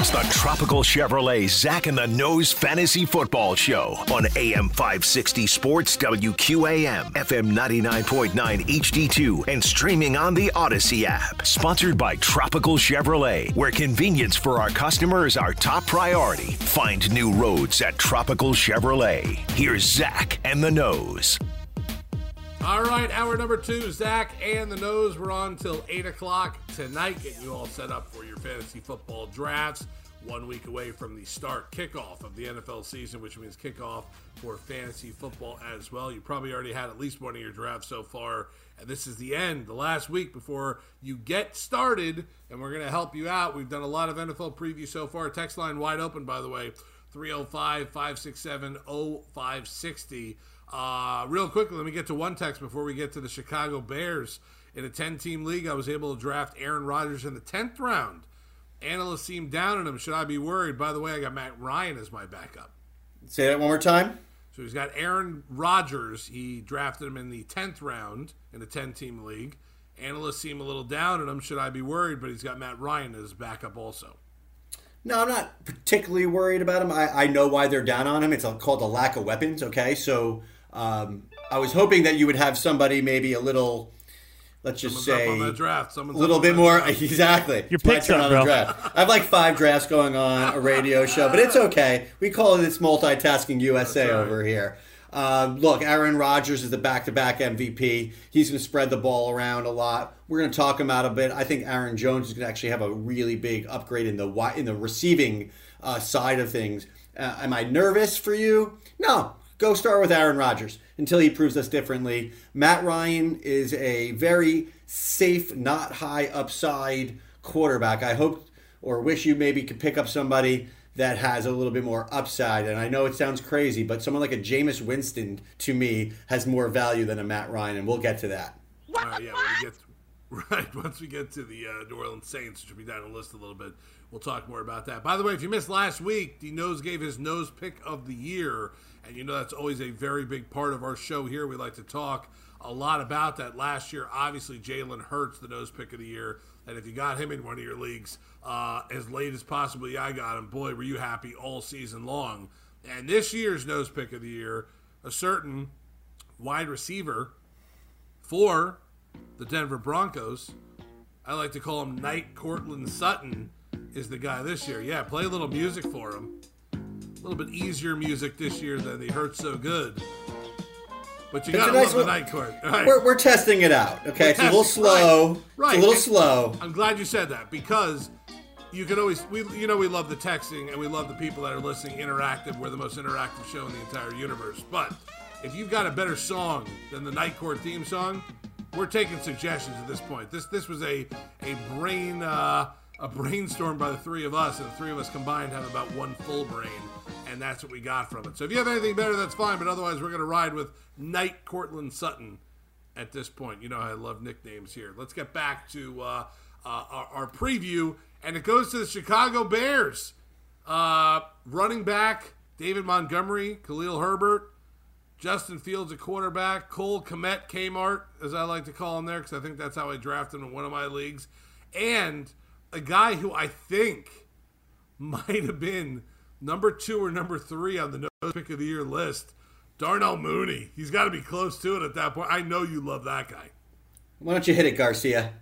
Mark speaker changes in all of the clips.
Speaker 1: It's the Tropical Chevrolet Zach and the Nose Fantasy Football Show on AM 560 Sports WQAM, FM 99.9 HD2, and streaming on the Odyssey app. Sponsored by Tropical Chevrolet, where convenience for our customers our top priority. Find new roads at Tropical Chevrolet. Here's Zach and the Nose.
Speaker 2: All right, hour number two, Zach and the Nose. We're on till 8 o'clock tonight, getting you all set up for your fantasy football drafts. One week away from the start kickoff of the NFL season, which means kickoff for fantasy football as well. You probably already had at least one of your drafts so far, and this is the end, the last week before you get started, and we're going to help you out. We've done a lot of NFL preview so far. Text line wide open, by the way 305 567 0560. Uh, real quickly, let me get to one text before we get to the Chicago Bears. In a 10 team league, I was able to draft Aaron Rodgers in the 10th round. Analysts seem down on him. Should I be worried? By the way, I got Matt Ryan as my backup.
Speaker 3: Say that one more time.
Speaker 2: So he's got Aaron Rodgers. He drafted him in the 10th round in a 10 team league. Analysts seem a little down on him. Should I be worried? But he's got Matt Ryan as backup also.
Speaker 3: No, I'm not particularly worried about him. I, I know why they're down on him. It's called a lack of weapons. Okay, so um, I was hoping that you would have somebody maybe a little, let's just
Speaker 2: Someone's
Speaker 3: say,
Speaker 2: draft.
Speaker 3: a little bit more. Exactly.
Speaker 4: Your
Speaker 3: It's my
Speaker 4: picks up,
Speaker 3: on the
Speaker 4: bro.
Speaker 3: draft. I have like five drafts going on, a radio show, but it's okay. We call it it's multitasking USA
Speaker 2: right.
Speaker 3: over here. Um, look, Aaron Rodgers is the back-to-back MVP. He's going to spread the ball around a lot. We're going to talk him out a bit. I think Aaron Jones is going to actually have a really big upgrade in the in the receiving uh, side of things. Uh, am I nervous for you? No. Go start with Aaron Rodgers until he proves us differently. Matt Ryan is a very safe, not high upside quarterback. I hope or wish you maybe could pick up somebody that has a little bit more upside. And I know it sounds crazy, but someone like a Jameis Winston to me has more value than a Matt Ryan, and we'll get to that.
Speaker 2: All right, yeah, when we get right once we get to the uh, New Orleans Saints, which will be down the list a little bit, we'll talk more about that. By the way, if you missed last week, the nose gave his nose pick of the year, and you know that's always a very big part of our show here. We like to talk a lot about that. Last year, obviously, Jalen Hurts, the nose pick of the year, and if you got him in one of your leagues uh, as late as possibly I got him, boy, were you happy all season long. And this year's nose pick of the year, a certain wide receiver for the Denver Broncos. I like to call him Knight Courtland Sutton is the guy this year. Yeah, play a little music for him. A little bit easier music this year than the Hurt So Good. But you
Speaker 3: It's
Speaker 2: gotta
Speaker 3: nice
Speaker 2: love the. Night Court. Right.
Speaker 3: We're, we're testing it out, okay? It's a little slow.
Speaker 2: right, right.
Speaker 3: It's a little
Speaker 2: And
Speaker 3: slow.
Speaker 2: I'm glad you said that because you can always we you know we love the texting and we love the people that are listening interactive. We're the most interactive show in the entire universe. But if you've got a better song than the Night Court theme song, we're taking suggestions at this point. This this was a a brain uh, a brainstorm by the three of us, and the three of us combined have about one full brain, and that's what we got from it. So if you have anything better, that's fine. But otherwise, we're gonna ride with Knight Courtland Sutton at this point. You know I love nicknames here. Let's get back to uh, uh, our, our preview, and it goes to the Chicago Bears. Uh, running back David Montgomery, Khalil Herbert, Justin Fields, a quarterback, Cole Kmet, Kmart, as I like to call him there, because I think that's how I drafted him in one of my leagues, and a guy who I think might have been number two or number three on the nose pick of the year list. Darnell Mooney. He's got to be close to it at that point. I know you love that guy.
Speaker 3: Why don't you hit it, Garcia?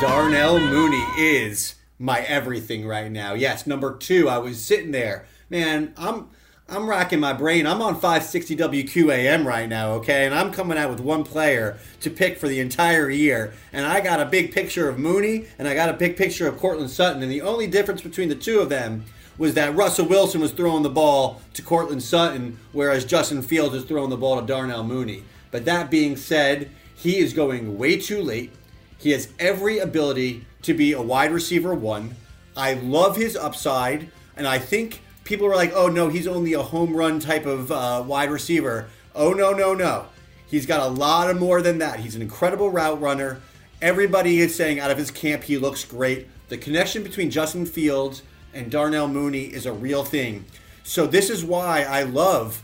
Speaker 3: Darnell Mooney is my everything right now. Yes, number two, I was sitting there man. I'm I'm racking my brain. I'm on 560 WQAM right now, okay, and I'm coming out with one player to pick for the entire year, and I got a big picture of Mooney and I got a big picture of Courtland Sutton, and the only difference between the two of them was that Russell Wilson was throwing the ball to Courtland Sutton, whereas Justin Fields is throwing the ball to Darnell Mooney. But that being said, he is going way too late. He has every ability to be a wide receiver one. I love his upside, and I think people are like, oh no, he's only a home run type of uh, wide receiver. Oh no, no, no. He's got a lot of more than that. He's an incredible route runner. Everybody is saying out of his camp he looks great. The connection between Justin Fields and Darnell Mooney is a real thing. So this is why I love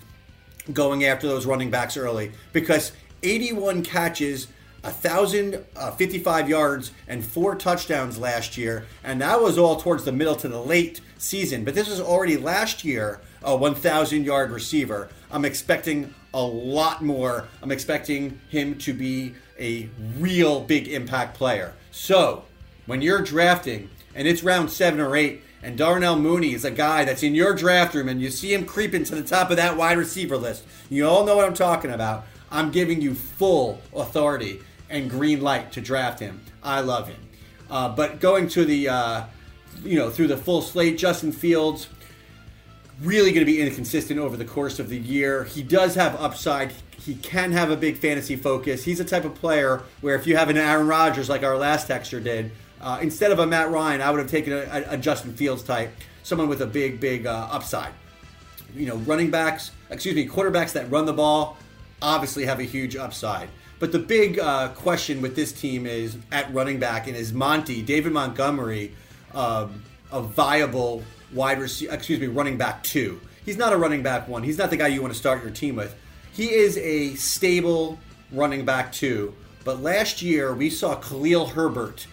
Speaker 3: going after those running backs early because 81 catches 1,055 uh, yards and four touchdowns last year, and that was all towards the middle to the late season. But this was already last year a 1,000 yard receiver. I'm expecting a lot more. I'm expecting him to be a real big impact player. So when you're drafting and it's round seven or eight, and Darnell Mooney is a guy that's in your draft room and you see him creeping to the top of that wide receiver list. You all know what I'm talking about. I'm giving you full authority and green light to draft him. I love him. Uh, but going to the, uh, you know, through the full slate, Justin Fields, really going to be inconsistent over the course of the year. He does have upside. He can have a big fantasy focus. He's a type of player where if you have an Aaron Rodgers like our last texture did, uh, instead of a Matt Ryan, I would have taken a, a Justin Fields type, someone with a big, big uh, upside. You know, running backs, excuse me, quarterbacks that run the ball obviously have a huge upside. But the big uh, question with this team is at running back, and is Monty David Montgomery um, a viable wide receiver? Excuse me, running back two. He's not a running back one. He's not the guy you want to start your team with. He is a stable running back two. But last year we saw Khalil Herbert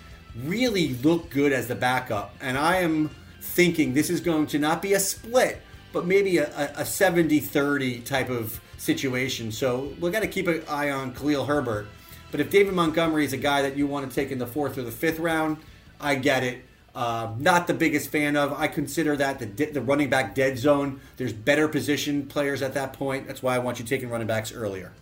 Speaker 3: really look good as the backup, and I am thinking this is going to not be a split, but maybe a, a 70 30 type of situation. So we got to keep an eye on Khalil Herbert. But if David Montgomery is a guy that you want to take in the fourth or the fifth round, I get it. Uh, not the biggest fan of. I consider that the the running back dead zone. There's better position players at that point. That's why I want you taking running backs earlier.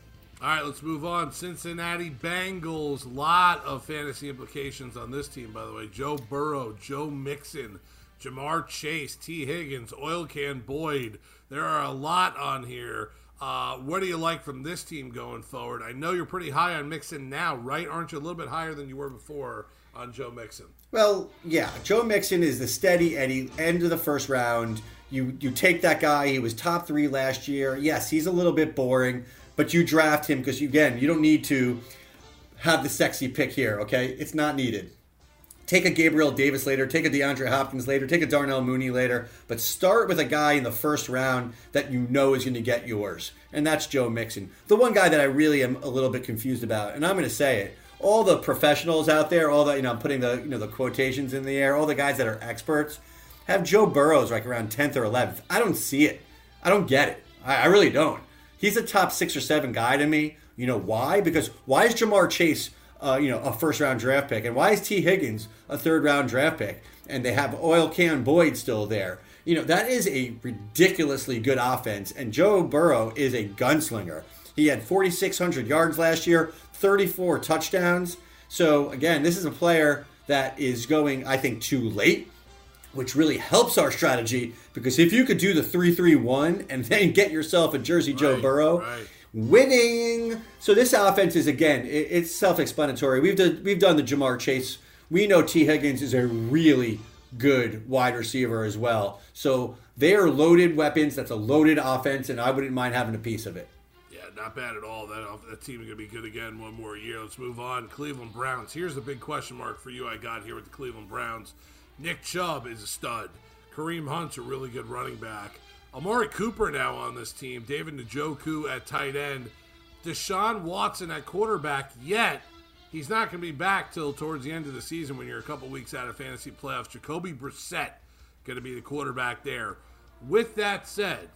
Speaker 2: All right, let's move on. Cincinnati Bengals. Lot of fantasy implications on this team, by the way. Joe Burrow, Joe Mixon, Ja'Marr Chase, Tee Higgins, Oil Can Boyd. There are a lot on here. Uh, what do you like from this team going forward? I know you're pretty high on Mixon now, right? Aren't you a little bit higher than you were before on Joe Mixon?
Speaker 3: Well, yeah. Joe Mixon is the steady Eddie end of the first round. You you take that guy. He was top three last year. Yes, he's a little bit boring, but you draft him because again you don't need to have the sexy pick here. Okay, it's not needed take a Gabriel Davis later, take a DeAndre Hopkins later, take a Darnell Mooney later, but start with a guy in the first round that you know is going to get yours, and that's Joe Mixon. The one guy that I really am a little bit confused about, and I'm going to say it, all the professionals out there, all the you know, I'm putting the you know the quotations in the air, all the guys that are experts have Joe Burrows like around 10th or 11th. I don't see it. I don't get it. I, I really don't. He's a top six or seven guy to me. You know why? Because why is Ja'Marr Chase uh, you know, a first round draft pick? And why is Tee Higgins a third round draft pick? And they have Oil Can Boyd still there. You know, that is a ridiculously good offense. And Joe Burrow is a gunslinger. He had 4,600 yards last year, 34 touchdowns. So, again, this is a player that is going, I think, too late, which really helps our strategy because if you could do the 3 3 1 and then get yourself a Jersey Joe Burrow,
Speaker 2: right
Speaker 3: winning. So this offense is again, it's self-explanatory. We've done we've done the Ja'Marr Chase. We know Tee Higgins is a really good wide receiver as well. So they are loaded weapons. That's a loaded offense, and I wouldn't mind having a piece of it.
Speaker 2: Yeah, not bad at all. That that team is going to be good again one more year. Let's move on. Cleveland Browns. Here's the big question mark for you. I got here with the Cleveland Browns. Nick Chubb is a stud. Kareem Hunt's a really good running back. Amari Cooper now on this team. David Njoku at tight end. Deshaun Watson at quarterback. Yet he's not going to be back till towards the end of the season when you're a couple weeks out of fantasy playoffs. Jacoby Brissett going to be the quarterback there. With that said,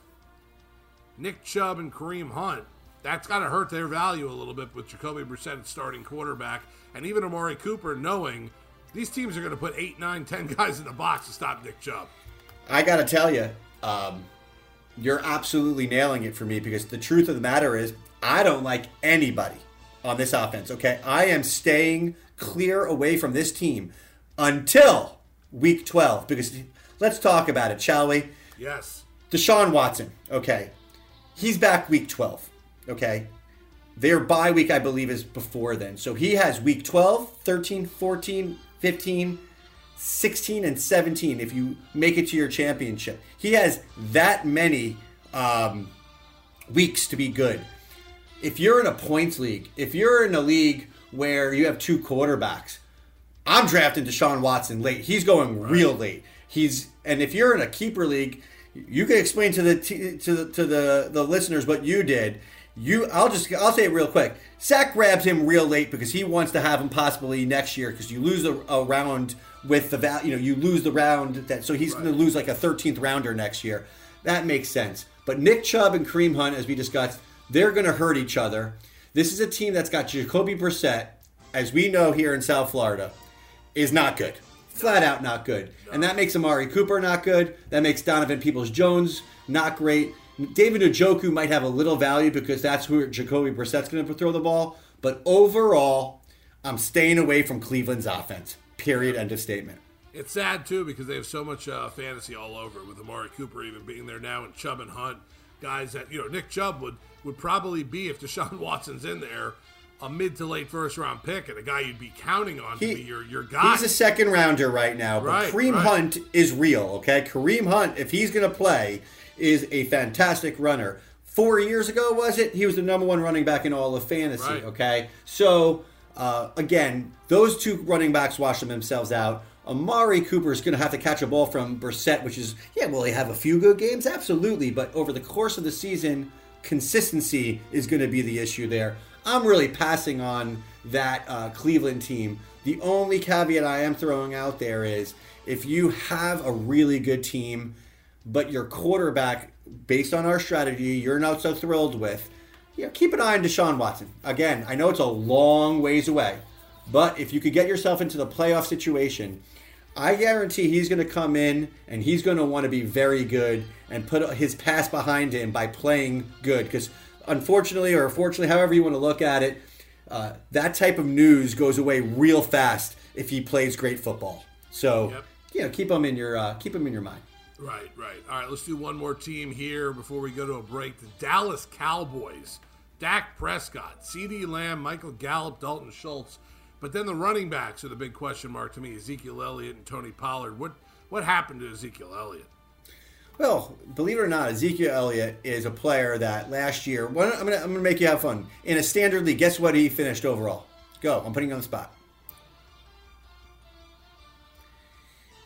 Speaker 2: Nick Chubb and Kareem Hunt. That's got to hurt their value a little bit with Jacoby Brissett starting quarterback, and even Amari Cooper knowing these teams are going to put eight, nine, ten guys in the box to stop Nick Chubb.
Speaker 3: I got to tell you, um, you're absolutely nailing it for me because the truth of the matter is, I don't like anybody on this offense, okay? I am staying clear away from this team until week 12 because let's talk about it, shall we?
Speaker 2: Yes.
Speaker 3: Deshaun Watson, okay. He's back week 12, okay? Their bye week, I believe, is before then. So he has week 12, 13, 14, 15, 16, and 17 if you make it to your championship. He has that many um, weeks to be good. If you're in a points league, if you're in a league where you have two quarterbacks, I'm drafting Deshaun Watson late. He's going real late. He's and if you're in a keeper league, you can explain to the t- to the to the, the listeners what you did. You, I'll just I'll say it real quick. Zach grabs him real late because he wants to have him possibly next year because you lose a, a round with the value. You know, you lose the round that so he's going to lose like a 13th rounder next year. That makes sense. But Nick Chubb and Kareem Hunt, as we discussed, they're going to hurt each other. This is a team that's got Jacoby Brissett, as we know here in South Florida, is not good. Flat out not good. And that makes Amari Cooper not good. That makes Donovan Peoples Jones not great. David Njoku might have a little value because that's who Jacoby Brissett's going to throw the ball. But overall, I'm staying away from Cleveland's offense. Period. End of statement.
Speaker 2: It's sad too because they have so much uh, fantasy all over with Amari Cooper even being there now and Chubb and Hunt, guys that you know Nick Chubb would would probably be if Deshaun Watson's in there a mid to late first round pick and a guy you'd be counting on
Speaker 3: He-
Speaker 2: to be your your guy.
Speaker 3: He's a second rounder right now, but
Speaker 2: Right,
Speaker 3: Kareem
Speaker 2: right.
Speaker 3: Hunt is real, okay? Kareem Hunt, if he's going to play, is a fantastic runner. Four years ago, was it? He was the number one running back in all of fantasy,
Speaker 2: Right.
Speaker 3: okay? So, uh, again, those two running backs wash themselves out. Amari Cooper is going to have to catch a ball from Brissett, which is, yeah, will he have a few good games? Absolutely. But over the course of the season, consistency is going to be the issue there. I'm really passing on that uh, Cleveland team. The only caveat I am throwing out there is if you have a really good team, but your quarterback, based on our strategy, you're not so thrilled with, you know, keep an eye on Deshaun Watson. Again, I know it's a long ways away, but if you could get yourself into the playoff situation, I guarantee he's going to come in and he's going to want to be very good and put his pass behind him by playing good. Because unfortunately, or fortunately, however you want to look at it, uh, that type of news goes away real fast if he plays great football. So,
Speaker 2: Yep.
Speaker 3: you know, keep him in your uh, keep him in your mind.
Speaker 2: Right, right. All right, let's do one more team here before we go to a break. The Dallas Cowboys. Dak Prescott, CeeDee Lamb, Michael Gallup, Dalton Schultz. But then the running backs are the big question mark to me Ezekiel Elliott and Tony Pollard. What what happened to Ezekiel Elliott?
Speaker 3: Well, believe it or not, Ezekiel Elliott is a player that last year. Don't- I'm gonna I'm gonna make you have fun in a standard league. Guess what he finished overall? Go. I'm putting you on the spot.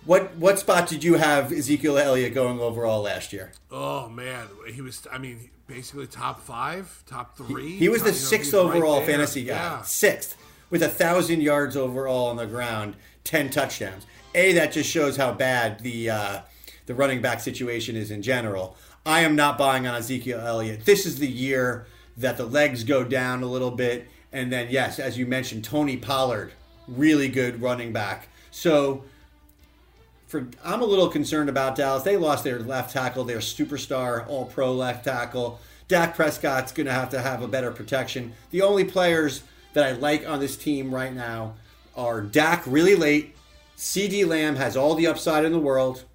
Speaker 3: What what spot did you have Ezekiel Elliott going overall last year?
Speaker 2: Oh, man. He was, I mean, basically top five, top three.
Speaker 3: He was the
Speaker 2: Top- know,
Speaker 3: sixth
Speaker 2: right
Speaker 3: overall
Speaker 2: there.
Speaker 3: fantasy guy.
Speaker 2: Yeah.
Speaker 3: Sixth with a thousand yards overall on the ground, ten touchdowns. A that just shows how bad the uh, the running back situation is in general. I am not buying on Ezekiel Elliott. This is the year that the legs go down a little bit, and then yes, as you mentioned, Tony Pollard, really good running back. So for I'm a little concerned about Dallas. They lost their left tackle, their superstar, all pro left tackle. Dak Prescott's going to have to have a better protection. The only players that I like on this team right now are Dak really late. CeeDee Lamb has all the upside in the world,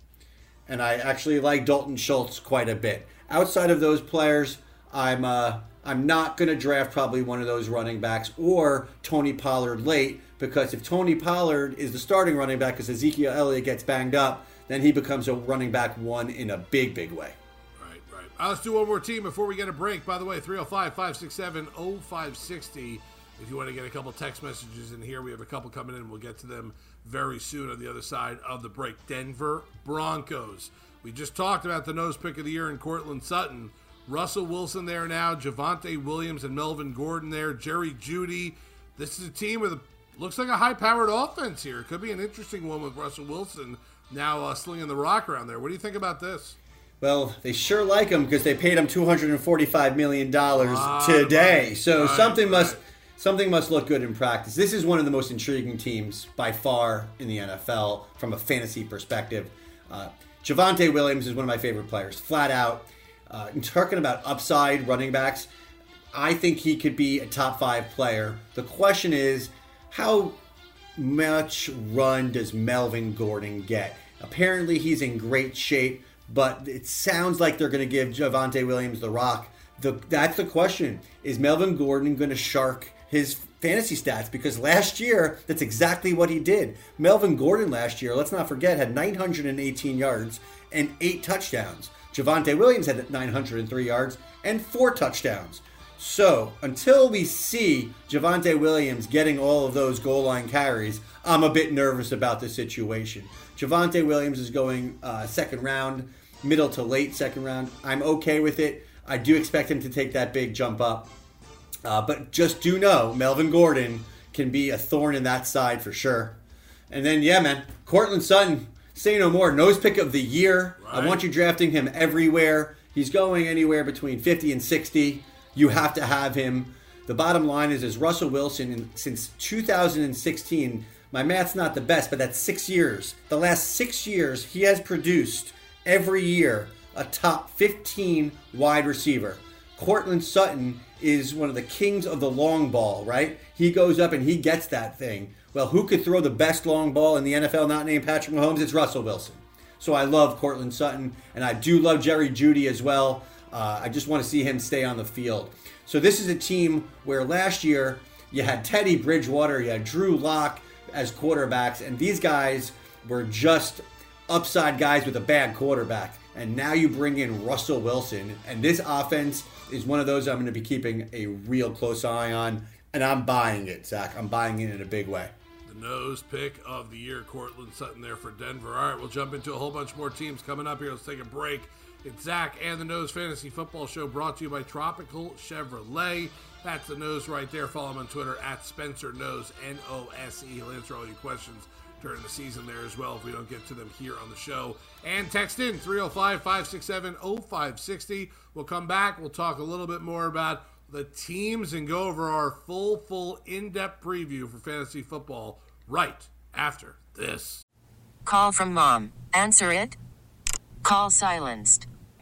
Speaker 3: and I actually like Dalton Schultz quite a bit. Outside of those players, I'm uh, I'm not going to draft probably one of those running backs or Tony Pollard late because if Tony Pollard is the starting running back because Ezekiel Elliott gets banged up, then he becomes a running back one in a big big way.
Speaker 2: Right, right. Uh, let's do one more team before we get a break. By the way, 305 567 0560. If you want to get a couple text messages in here, we have a couple coming in. We'll get to them very soon on the other side of the break. Denver Broncos. We just talked about the nose pick of the year in Courtland Sutton. Russell Wilson there now, Javonte Williams and Melvin Gordon there, Jerry Jeudy. This is a team with a looks like a high-powered offense here. Could be an interesting one with Russell Wilson now uh, slinging the rock around there. What do you think about this?
Speaker 3: Well, they sure like him because they paid him two hundred and forty-five million dollars
Speaker 2: Ah,
Speaker 3: today.
Speaker 2: right,
Speaker 3: so
Speaker 2: right,
Speaker 3: something must something must look good in practice. This is one of the most intriguing teams by far in the NFL from a fantasy perspective. Uh, Javonte Williams is one of my favorite players, flat out. Uh, in talking about upside running backs, I think he could be a top five player. The question is, how much run does Melvin Gordon get? Apparently, he's in great shape, but it sounds like they're going to give Javonte Williams the rock. The, that's the question. Is Melvin Gordon going to shark his fantasy stats? Because last year, that's exactly what he did. Melvin Gordon last year, let's not forget, had 918 yards and eight touchdowns. Javonte Williams had 903 yards and four touchdowns. So until we see Javonte Williams getting all of those goal line carries, I'm a bit nervous about the situation. Javonte Williams is going uh, second round, middle to late second round. I'm okay with it. I do expect him to take that big jump up. Uh, but just do know Melvin Gordon can be a thorn in that side for sure. And then, yeah, man, Courtland Sutton, say no more. Nose pick of the year. Right. I want you drafting him everywhere. He's going anywhere between 50 and 60 you have to have him. The bottom line is, is Russell Wilson in, since 2016. My math's not the best, but that's six years. The last six years, he has produced every year a top 15 wide receiver. Courtland Sutton is one of the kings of the long ball, right? He goes up and he gets that thing. Well, who could throw the best long ball in the NFL not named Patrick Mahomes? It's Russell Wilson. So I love Courtland Sutton, and I do love Jerry Jeudy as well. Uh, I just want to see him stay on the field. So this is a team where last year you had Teddy Bridgewater, you had Drew Lock as quarterbacks, and these guys were just upside guys with a bad quarterback. And now you bring in Russell Wilson, and this offense is one of those I'm going to be keeping a real close eye on, and I'm buying it, Zach. I'm buying it in a big way The
Speaker 2: nose pick of the year, Courtland Sutton there for Denver. All right, we'll jump into a whole bunch more teams coming up here. Let's take a break. It's Zach and the Nose Fantasy Football Show brought to you by Tropical Chevrolet. That's the nose right there. Follow him on Twitter at Spencer Nose, N O S E. He'll answer all your questions during the season there as well if we don't get to them here on the show. And text in 305 567 0560. We'll come back. We'll talk a little bit more about the teams and go over our full, full, in depth preview for fantasy football right after this.
Speaker 5: Call from mom. Answer it. Call silenced.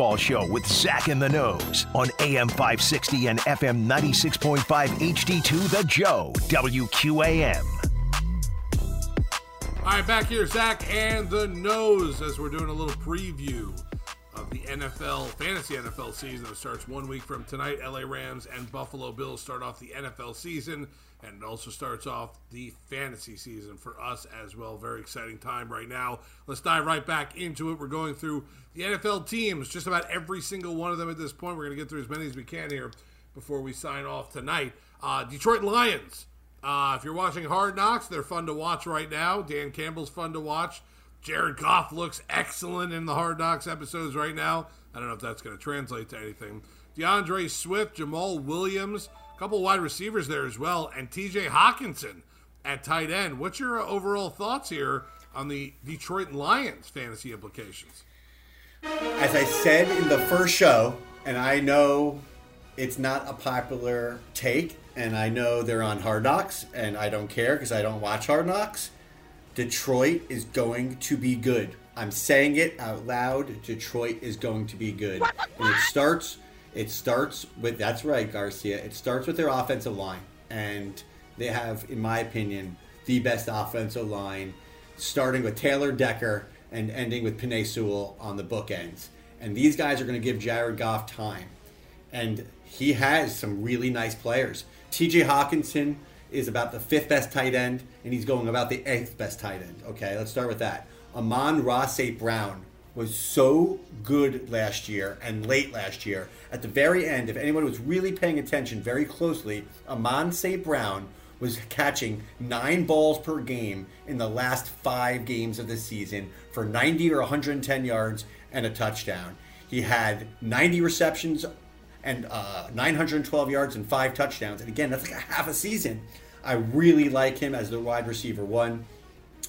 Speaker 1: Football Show with Zach in the Nose on AM 560 and FM 96.5 HD2 The Joe, WQAM.
Speaker 2: All right, back here, Zach and the Nose, as we're doing a little preview the NFL, fantasy NFL season that starts one week from tonight. LA Rams and Buffalo Bills start off the NFL season, and it also starts off the fantasy season for us as well. Very exciting time right now. Let's dive right back into it. We're going through the NFL teams, just about every single one of them at this point. We're going to get through as many as we can here before we sign off tonight. Uh, Detroit Lions. Uh, if you're watching Hard Knocks, they're fun to watch right now. Dan Campbell's fun to watch. Jared Goff looks excellent in the Hard Knocks episodes right now. I don't know if that's going to translate to anything. DeAndre Swift, Jamaal Williams, a couple wide receivers there as well, and TJ Hockenson at tight end. What's your overall thoughts here on the Detroit Lions fantasy implications?
Speaker 3: As I said in the first show, and I know it's not a popular take, and I know they're on Hard Knocks, and I don't care because I don't watch Hard Knocks. Detroit is going to be good. I'm saying it out loud. Detroit is going to be good. And it starts it starts with that's right, Garcia. It starts with their offensive line. And they have, in my opinion, the best offensive line, starting with Taylor Decker and ending with Penei Sewell on the bookends. And these guys are going to give Jared Goff time. And he has some really nice players. TJ Hockenson is about the fifth best tight end, and he's going about the eighth best tight end. Okay, let's start with that. Amon-Ra St. Brown was so good last year and late last year. At the very end, if anyone was really paying attention very closely, Amon St. Brown was catching nine balls per game in the last five games of the season for 90 or 110 yards and a touchdown. He had 90 receptions and uh, 912 yards and five touchdowns. And again, that's like a half a season. I really like him as the wide receiver one.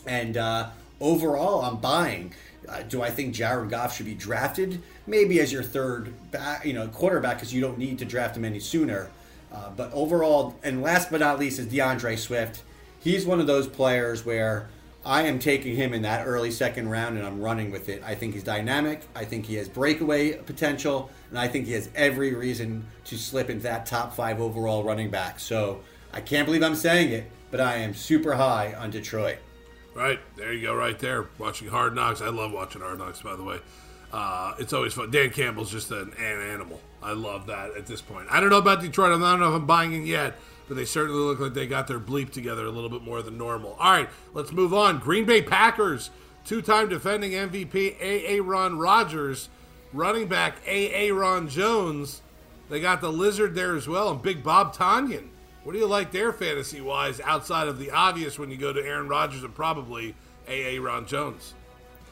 Speaker 3: And uh, overall, I'm buying. Uh, do I think Jared Goff should be drafted? Maybe as your third back, you know, quarterback, because you don't need to draft him any sooner. Uh, but overall, and last but not least, is DeAndre Swift. He's one of those players where I am taking him in that early second round and I'm running with it. I think he's dynamic. I think he has breakaway potential, and I think he has every reason to slip into that top five overall running back. So I can't believe I'm saying it, but I am super high on Detroit.
Speaker 2: Right there, you go, right there. Watching Hard Knocks. I love watching Hard Knocks, by the way. Uh, it's always fun. Dan Campbell's just an, an animal. I love that at this point. I don't know about Detroit. I don't know if I'm buying it yet, but they certainly look like they got their bleep together a little bit more than normal. All right, let's move on. Green Bay Packers, two time defending MVP A.A. Ron Rodgers, running back A.A. Ron Jones. They got the Lizard there as well, and Big Bob Tonyan. What do you like there fantasy wise outside of the obvious when you go to Aaron Rodgers and probably A.A. Ron Jones?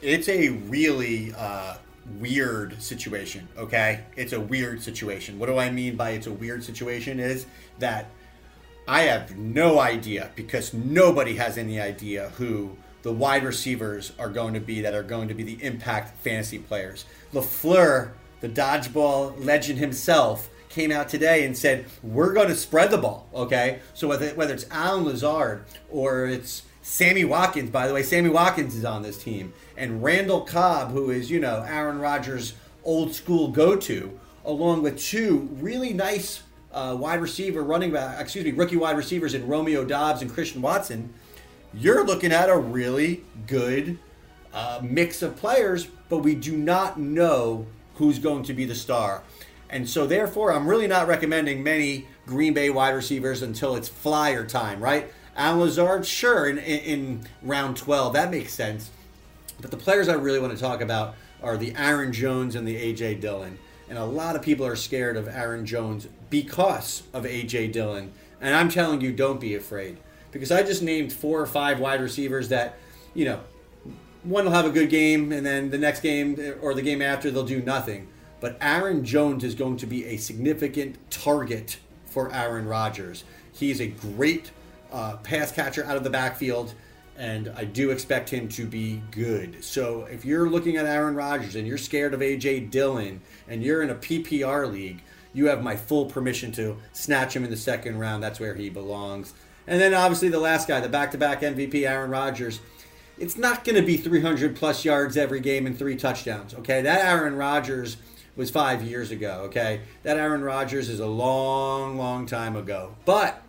Speaker 3: It's a really uh, weird situation, okay? It's a weird situation. What do I mean by it's a weird situation is that I have no idea because nobody has any idea who the wide receivers are going to be that are going to be the impact fantasy players. LaFleur, the dodgeball legend himself, came out today and said, We're going to spread the ball, okay? So whether, whether it's Allen Lazard or it's Sammy Watkins, by the way, Sammy Watkins is on this team, and Randall Cobb, who is, you know, Aaron Rodgers' old school go to, along with two really nice uh, wide receiver running back, excuse me, rookie wide receivers in Romeo Doubs and Christian Watson, you're looking at a really good uh, mix of players, but we do not know who's going to be the star. And so, therefore, I'm really not recommending many Green Bay wide receivers until it's flyer time, right? Allen Lazard, sure, in, in, in round 12, that makes sense. But the players I really want to talk about are the Aaron Jones and the A.J. Dillon. And a lot of people are scared of Aaron Jones because of A.J. Dillon. And I'm telling you, don't be afraid. Because I just named four or five wide receivers that, you know, one will have a good game, and then the next game or the game after they'll do nothing. But Aaron Jones is going to be a significant target for Aaron Rodgers. He's a great uh, pass catcher out of the backfield, and I do expect him to be good. So if you're looking at Aaron Rodgers and you're scared of AJ Dillon and you're in a PPR league, you have my full permission to snatch him in the second round. That's where he belongs. And then obviously the last guy, the back-to-back MVP, Aaron Rodgers. It's not going to be 300 plus yards every game and three touchdowns. Okay, that Aaron Rodgers was five years ago. Okay, that Aaron Rodgers is a long, long time ago. But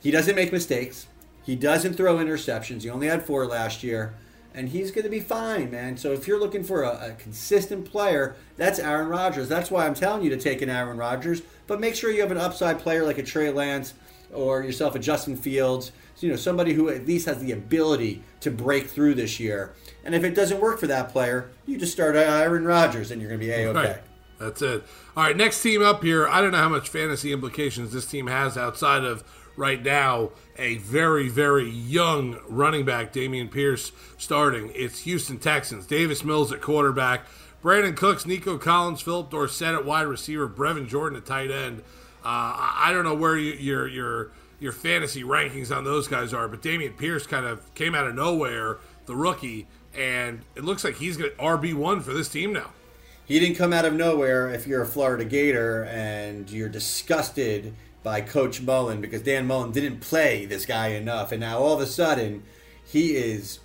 Speaker 3: he doesn't make mistakes. He doesn't throw interceptions. He only had four last year and he's going to be fine, man. So if you're looking for a, a, consistent player, that's Aaron Rodgers. That's why I'm telling you to take an Aaron Rodgers. But make sure you have an upside player like a Trey Lance or yourself a Justin Fields. You know, somebody who at least has the ability to break through this year. And if it doesn't work for that player, you just start Aaron Rodgers, and you're going to be a okay.
Speaker 2: Right. That's it. All right, next team up here. I don't know how much fantasy implications this team has outside of right now a very, very young running back, Dameon Pierce, starting. It's Houston Texans. Davis Mills at quarterback. Brandin Cooks, Nico Collins, Phillip Dorsett at wide receiver, Brevin Jordan at tight end. Uh, I don't know where you, your your your fantasy rankings on those guys are, but Dameon Pierce kind of came out of nowhere, the rookie, and it looks like he's going to RB one for this team now.
Speaker 3: He didn't come out of nowhere. If you're a Florida Gator and you're disgusted by Coach Mullen because Dan Mullen didn't play this guy enough, and now all of a sudden he is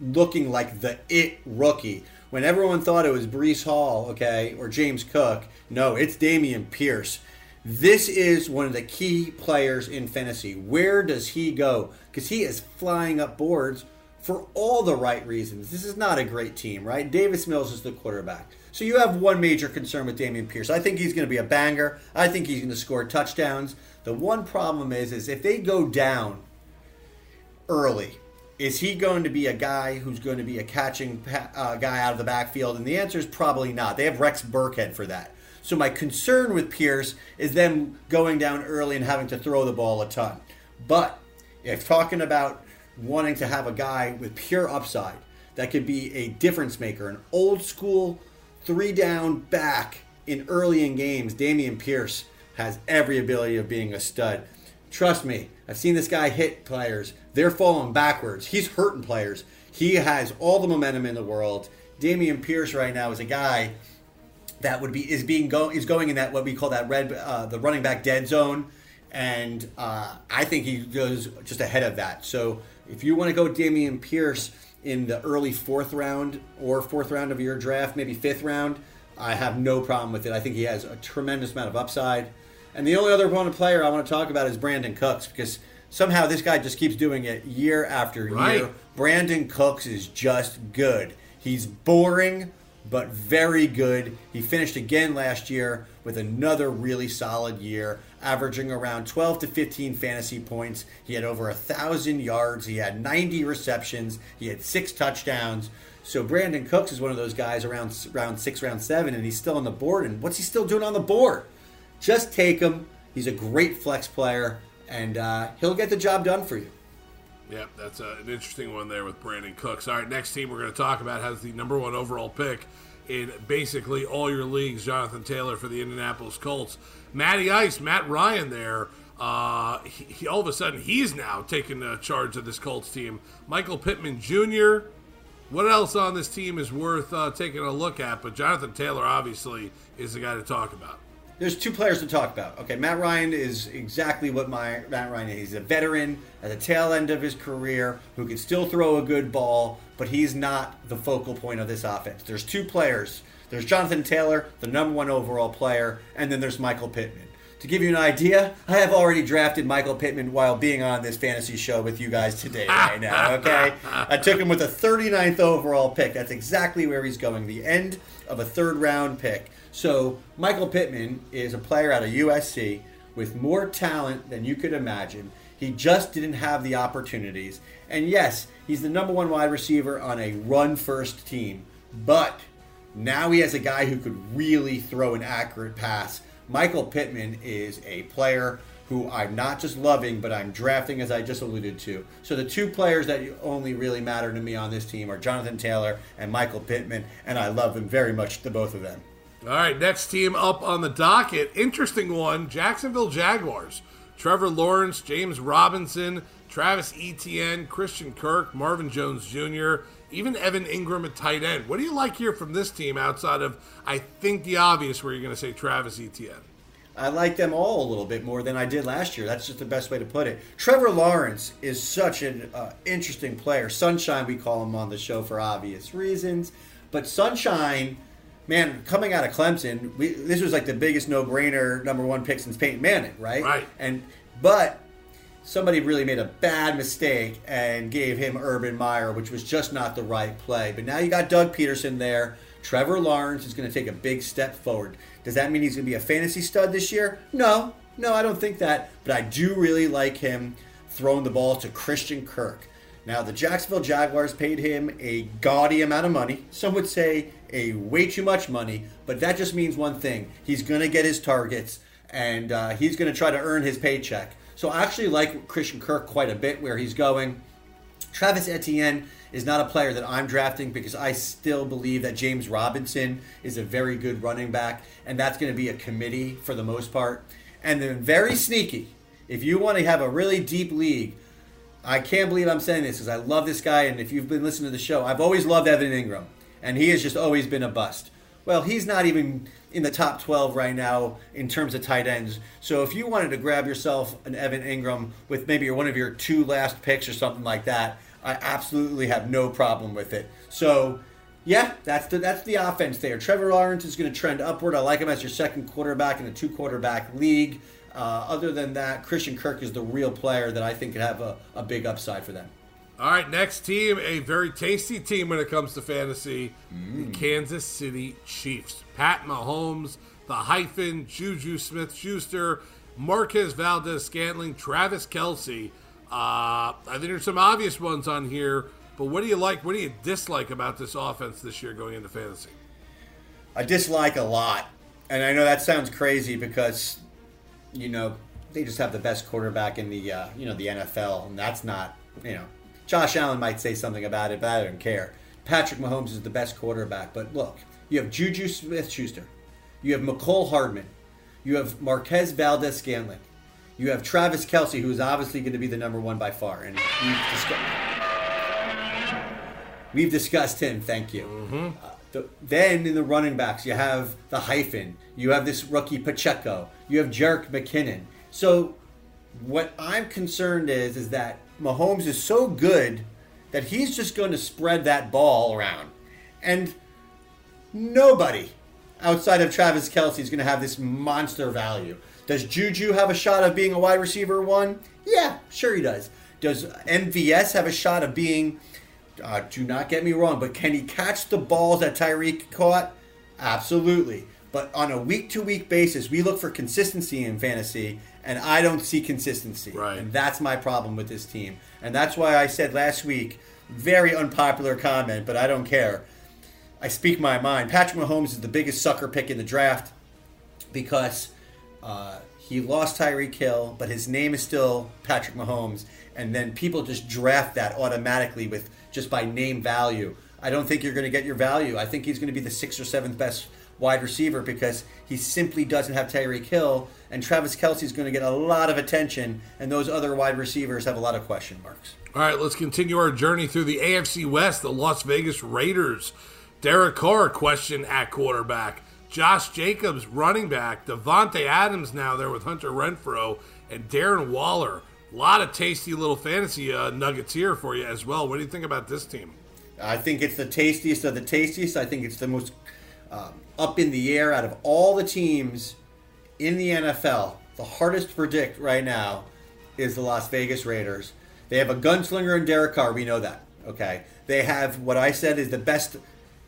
Speaker 3: looking like the it rookie. When everyone thought it was Breece Hall, okay, or James Cook, no, it's Dameon Pierce. This is one of the key players in fantasy. Where does he go? Because he is flying up boards for all the right reasons. This is not a great team, right? Davis Mills is the quarterback. So you have one major concern with Dameon Pierce. I think he's going to be a banger. I think he's going to score touchdowns. The one problem is, is if they go down early, is he going to be a guy who's going to be a catching uh, guy out of the backfield? And the answer is probably not. They have Rex Burkhead for that. So my concern with Pierce is them going down early and having to throw the ball a ton. But if talking about wanting to have a guy with pure upside that could be a difference maker, an old school three down back in early in games, Dameon Pierce has every ability of being a stud. Trust me, I've seen this guy hit players. They're falling backwards. He's hurting players. He has all the momentum in the world. Dameon Pierce right now is a guy that would be is being go is going in that what we call that red uh, the running back dead zone, and uh, I think he goes just ahead of that. So if you want to go Dameon Pierce, in the early fourth round or fourth round of your draft, maybe fifth round, I have no problem with it. I think he has a tremendous amount of upside. And the only other one player I want to talk about is Brandin Cooks because somehow this guy just keeps doing it year after right. year. Brandin Cooks is just good. He's boring, but very good. He finished again last year with another really solid year averaging around 12 to 15 fantasy points. He had over a thousand yards. He had 90 receptions. He had six touchdowns. So Brandin Cooks is one of those guys around round six, round seven, and he's still on the board. And what's he still doing on the board? Just take him. He's a great flex player, and uh, he'll get the job done for you.
Speaker 2: Yep, that's a, an interesting one there with Brandin Cooks. All right, next team we're going to talk about has the number one overall pick in basically all your leagues. Jonathan Taylor for the Indianapolis Colts. Matty Ice, Matt Ryan there. Uh, he, he, all of a sudden he's now taking uh, charge of this Colts team. Michael Pittman Jr. What else on this team is worth uh, taking a look at? But Jonathan Taylor obviously is the guy to talk about.
Speaker 3: There's two players to talk about. Okay, Matt Ryan is exactly what my Matt Ryan is. He's a veteran at the tail end of his career who can still throw a good ball, but he's not the focal point of this offense. There's two players there's Jonathan Taylor, the number one overall player, and then there's Michael Pittman. To give you an idea, I have already drafted Michael Pittman while being on this fantasy show with you guys today, right now, okay? I took him with a 39th overall pick. That's exactly where he's going, the end of a third round pick. So, Michael Pittman is a player out of USC with more talent than you could imagine. He just didn't have the opportunities. And yes, he's the number one wide receiver on a run first team. But now he has a guy who could really throw an accurate pass. Michael Pittman is a player who I'm not just loving, but I'm drafting as I just alluded to. So the two players that only really matter to me on this team are Jonathan Taylor and Michael Pittman, and I love them very much, the both of them.
Speaker 2: All right, next team up on the docket. Interesting one Jacksonville Jaguars. Trevor Lawrence, James Robinson, Travis Etienne, Christian Kirk, Marvin Jones Jr., even Evan Engram at tight end. What do you like here from this team outside of, I think, the obvious where you're going to say Travis Etienne?
Speaker 3: I like them all a little bit more than I did last year. That's just the best way to put it. Trevor Lawrence is such an uh, interesting player. Sunshine, we call him on the show for obvious reasons. But Sunshine, man, coming out of Clemson, we, this was like the biggest no-brainer number one pick since Peyton Manning, right?
Speaker 2: Right.
Speaker 3: And but somebody really made a bad mistake and gave him Urban Meyer, which was just not the right play. But now you got Doug Pederson there. Trevor Lawrence is going to take a big step forward. Does that mean he's going to be a fantasy stud this year? No, no, I don't think that. But I do really like him throwing the ball to Christian Kirk. Now, the Jacksonville Jaguars paid him a gaudy amount of money. Some would say a way too much money, but that just means one thing he's going to get his targets and uh, he's going to try to earn his paycheck. So I actually like Christian Kirk quite a bit where he's going. Travis Etienne is not a player that I'm drafting because I still believe that James Robinson is a very good running back, and that's going to be a committee for the most part. And then very sneaky, if you want to have a really deep league, I can't believe I'm saying this because I love this guy, and if you've been listening to the show, I've always loved Evan Engram, and he has just always been a bust. Well, he's not even in the top 12 right now in terms of tight ends. So if you wanted to grab yourself an Evan Engram with maybe one of your two last picks or something like that, I absolutely have no problem with it. So yeah, that's the that's the offense there. Trevor Lawrence is going to trend upward. I like him as your second quarterback in a two quarterback league. Uh, other than that, Christian Kirk is the real player that I think could have a, a big upside for them.
Speaker 2: All right, next team, a very tasty team when it comes to fantasy, the Kansas City Chiefs. Pat Mahomes, the hyphen, Juju Smith Schuster, Marquez Valdes Scantling, Travis Kelce. Uh, I think there's some obvious ones on here, but what do you like? What do you dislike about this offense this year going into fantasy?
Speaker 3: I dislike a lot. And I know that sounds crazy because, you know, they just have the best quarterback in the, uh, you know, the NFL. And that's not, you know, Josh Allen might say something about it, but I don't care. Patrick Mahomes is the best quarterback. But look, you have Juju Smith Schuster. You have Mecole Hardman. You have Marquez Valdes Scantling. You have Travis Kelce, who is obviously going to be the number one by far. And we've discussed, we've discussed him, thank you. Uh, the, then in the running backs, you have the hyphen. You have this rookie Pacheco. You have Jerick McKinnon. So what I'm concerned is is that Mahomes is so good that he's just going to spread that ball around. And nobody outside of Travis Kelce is going to have this monster value. Does Juju have a shot of being a wide receiver one? Yeah, sure he does. Does MVS have a shot of being, uh, do not get me wrong, but can he catch the balls that Tyreek caught? Absolutely. But on a week to week basis, we look for consistency in fantasy, and I don't see consistency.
Speaker 2: Right.
Speaker 3: And that's my problem with this team. And that's why I said last week, very unpopular comment, but I don't care. I speak my mind. Patrick Mahomes is the biggest sucker pick in the draft because uh, he lost Tyreek Hill, but his name is still Patrick Mahomes, and then people just draft that automatically with just by name value. I don't think you're going to get your value. I think he's going to be the sixth or seventh best wide receiver because he simply doesn't have Tyreek Hill, and Travis Kelce's going to get a lot of attention, and those other wide receivers have a lot of question marks.
Speaker 2: All right, let's continue our journey through the AFC West. The Las Vegas Raiders. Derek Carr, question at quarterback. Josh Jacobs, running back. Davante Adams now there with Hunter Renfrow and Darren Waller. A lot of tasty little fantasy uh, nuggets here for you as well. What do you think about this team?
Speaker 3: I think it's the tastiest of the tastiest. I think it's the most um, up in the air out of all the teams in the NFL. The hardest to predict right now is the Las Vegas Raiders. They have a gunslinger in Derek Carr. We know that. Okay. They have what I said is the best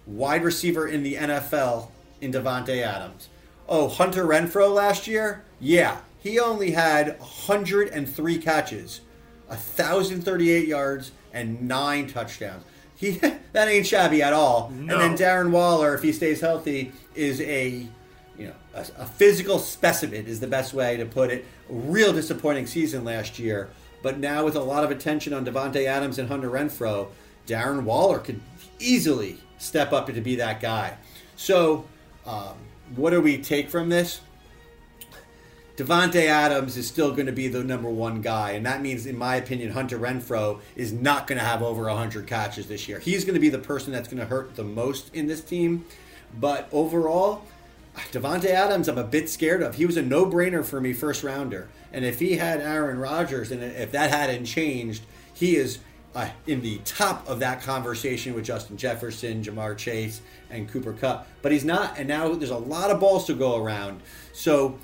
Speaker 3: wide receiver in the NFL in Davante Adams. Oh, Hunter Renfrow last year? Yeah. He only had 103 catches, 1,038 yards, and nine touchdowns. He that ain't shabby at all.
Speaker 2: No.
Speaker 3: And then Darren Waller, if he stays healthy, is a you know, a, a physical specimen is the best way to put it. A real disappointing season last year, but now with a lot of attention on Davante Adams and Hunter Renfrow, Darren Waller could easily step up to be that guy. So, um, what do we take from this? Davante Adams is still going to be the number one guy, and that means, in my opinion, Hunter Renfrow is not going to have over 100 catches this year. He's going to be the person that's going to hurt the most in this team. But overall, Davante Adams, I'm a bit scared of. He was a no-brainer for me, first rounder. And if he had Aaron Rodgers, and if that hadn't changed, he is uh, in the top of that conversation with Justin Jefferson, Ja'Marr Chase, and Cooper Kupp. But he's not, and now there's a lot of balls to go around. So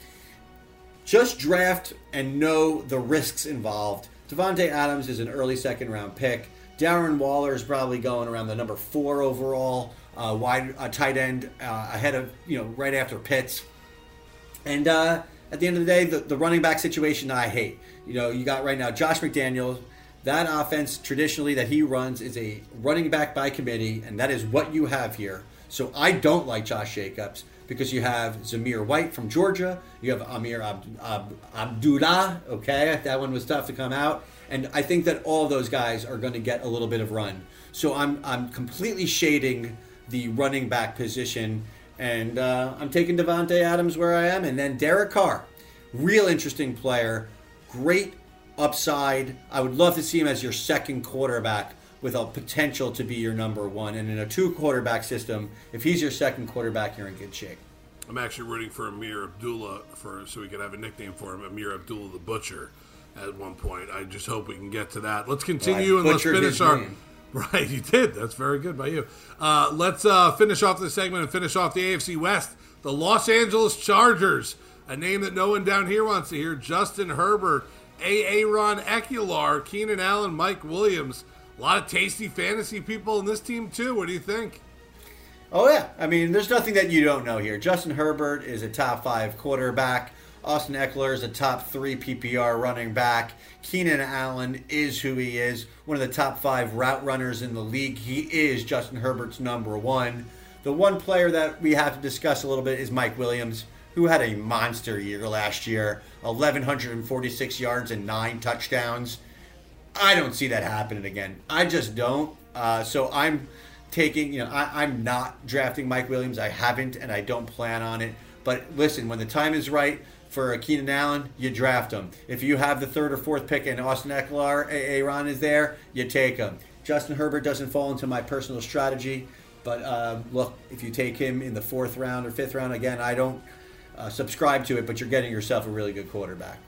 Speaker 3: just draft and know the risks involved. Davante Adams is an early second round pick. Darren Waller is probably going around the number four overall, uh, wide uh, tight end uh, ahead of you know right after Pitts. And uh, at the end of the day, the, the running back situation I hate. You know, you got right now Josh McDaniels. That offense traditionally that he runs is a running back by committee, and that is what you have here. So I don't like Josh Jacobs because you have Zamir White from Georgia, you have Ameer Ab- Ab- Abdullah. Okay, that one was tough to come out, and I think that all those guys are going to get a little bit of run. So I'm I'm completely shading the running back position, and uh, I'm taking Davante Adams where I am, and then Derek Carr, real interesting player, great upside. I would love to see him as your second quarterback with a potential to be your number one. And in a two quarterback system, if he's your second quarterback, you're in good shape.
Speaker 2: I'm actually rooting for Ameer Abdullah for so we could have a nickname for him, Ameer Abdullah the Butcher. At one point, I just hope we can get to that. Let's continue well, and let's finish our. Name. Right, you did. That's very good by you. Uh, let's uh, finish off this segment and finish off the AFC West. The Los Angeles Chargers, a name that no one down here wants to hear. Justin Herbert, Aaron Ekeler, Keenan Allen, Mike Williams. A lot of tasty fantasy people in this team too. What do you think?
Speaker 3: Oh yeah, I mean, there's nothing that you don't know here. Justin Herbert is a top five quarterback. Austin Ekeler is a top three PPR running back. Keenan Allen is who he is, one of the top five route runners in the league. He is Justin Herbert's number one. The one player that we have to discuss a little bit is Mike Williams, who had a monster year last year 1,146 yards and nine touchdowns. I don't see that happening again. I just don't. Uh, so I'm taking, you know, I, I'm not drafting Mike Williams. I haven't, and I don't plan on it. But listen, when the time is right for a Keenan Allen, you draft him. If you have the third or fourth pick and Austin Ekeler, Aaron is there, you take him. Justin Herbert doesn't fall into my personal strategy, but uh, look, if you take him in the fourth round or fifth round, again, I don't uh, subscribe to it, but you're getting yourself a really good quarterback.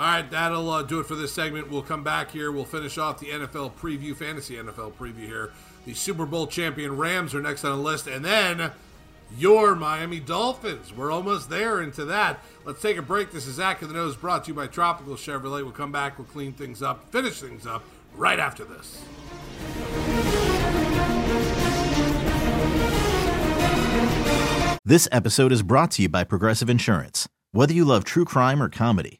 Speaker 2: All right, that'll uh, do it for this segment. We'll come back here. We'll finish off the NFL preview, fantasy NFL preview here. The Super Bowl champion Rams are next on the list, and then your Miami Dolphins. We're almost there into that. Let's take a break. This is Zach of the Nose brought to you by Tropical Chevrolet. We'll come back, we'll clean things up, finish things up right after this.
Speaker 6: This episode is brought to you by Progressive Insurance. Whether you love true crime or comedy,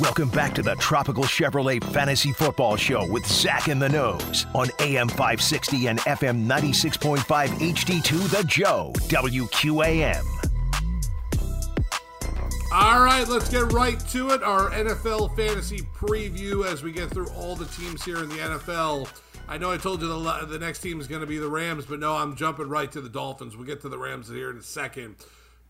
Speaker 1: Welcome back to the Tropical Chevrolet Fantasy Football Show with Zach and the Nose on AM 560 and FM 96.5 HD2 The Joe, WQAM.
Speaker 2: All right, let's get right to it. Our NFL fantasy preview as we get through all the teams here in the NFL. I know I told you the, the next team is going to be the Rams, but no, I'm jumping right to the Dolphins. We'll get to the Rams here in a second.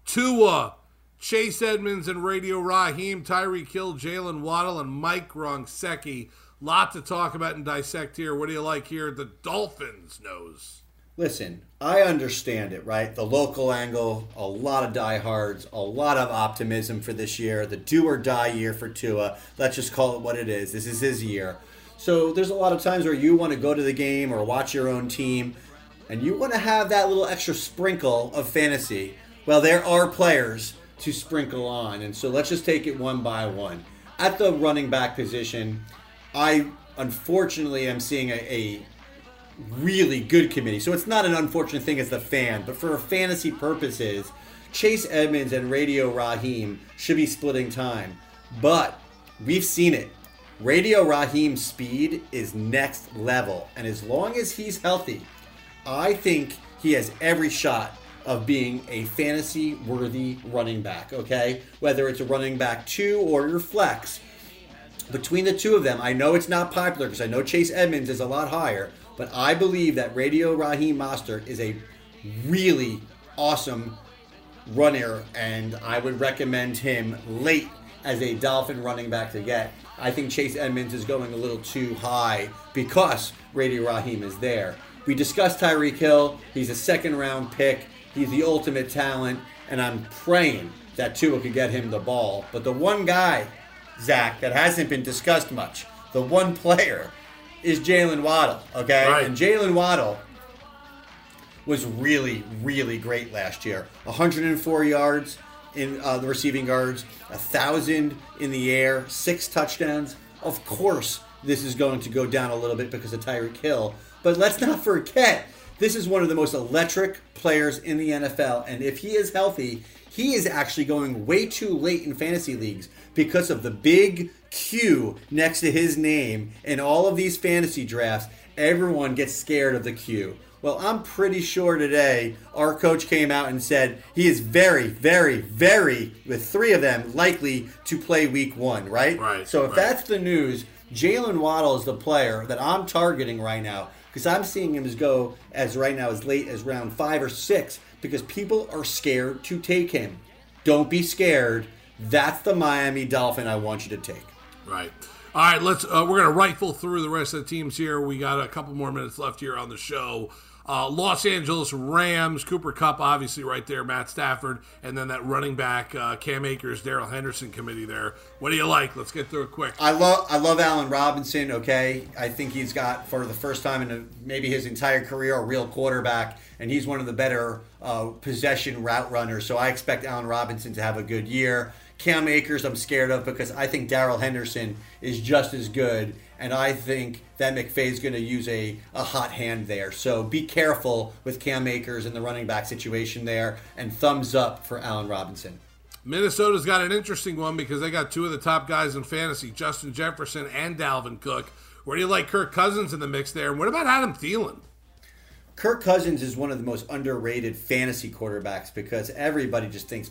Speaker 2: Tua, Chase Edmonds, and Radio Raheem, Tyreek Hill, Jaylen Waddle, and Mike Gronkowski. Lot to talk about and dissect here. What do you like here? The Dolphins knows.
Speaker 3: Listen, I understand it, right? The local angle, a lot of diehards, a lot of optimism for this year, the do or die year for Tua. Let's just call it what it is. This is his year. So there's a lot of times where you want to go to the game or watch your own team, and you want to have that little extra sprinkle of fantasy. Well, there are players to sprinkle on, and so let's just take it one by one. At the running back position, I unfortunately am seeing a, a really good committee. So it's not an unfortunate thing as the fan, but for fantasy purposes, Chase Edmonds and Radio Raheem should be splitting time. But we've seen it. Radio Raheem's speed is next level. And as long as he's healthy, I think he has every shot of being a fantasy worthy running back, okay? Whether it's a running back two or your flex. Between the two of them, I know it's not popular because I know Chase Edmonds is a lot higher, but I believe that Radio Raheem Mostert is a really awesome runner, and I would recommend him late as a Dolphin running back to get. I think Chase Edmonds is going a little too high because Radio Raheem is there. We discussed Tyreek Hill. He's a second round pick. He's the ultimate talent, and I'm praying that Tua could get him the ball. But the one guy, Zach, that hasn't been discussed much, the one player, is Jaylen Waddle. Okay,
Speaker 2: Right.
Speaker 3: and Jaylen Waddle was really, really great last year. 104 yards in uh, the receiving yards, a thousand in the air, six touchdowns. Of course, this is going to go down a little bit because of Tyreek Hill, but let's not forget this is one of the most electric players in the NFL, and if he is healthy, he is actually going way too late in fantasy leagues because of the big Q next to his name in all of these fantasy drafts. Everyone gets scared of the Q. Well, I'm pretty sure today our coach came out and said he is very, very, very, with three of them, likely to play week one, right?
Speaker 2: Right,
Speaker 3: So if
Speaker 2: right.
Speaker 3: that's the news, Jaylen Waddle is the player that I'm targeting right now because I'm seeing him as go as right now as late as round five or six because people are scared to take him. Don't be scared. That's the Miami Dolphin I want you to take.
Speaker 2: Right. All right, let's. Uh, we're gonna rifle through the rest of the teams here. We got a couple more minutes left here on the show. Uh, Los Angeles Rams, Cooper Kupp, obviously right there, Matt Stafford, and then that running back uh, Cam Akers, Darrell Henderson committee there. What do you like? Let's get through it quick.
Speaker 3: I love I love Allen Robinson. Okay, I think he's got for the first time in a, maybe his entire career a real quarterback, and he's one of the better uh, possession route runners. So I expect Allen Robinson to have a good year. Cam Akers, I'm scared of because I think Darrell Henderson is just as good, and I think that McVay's going to use a, a hot hand there. So be careful with Cam Akers and the running back situation there, and thumbs up for Allen Robinson.
Speaker 2: Minnesota's got an interesting one because they got two of the top guys in fantasy, Justin Jefferson and Dalvin Cook. Where do you like Kirk Cousins in the mix there? And what about Adam Thielen?
Speaker 3: Kirk Cousins is one of the most underrated fantasy quarterbacks because everybody just thinks,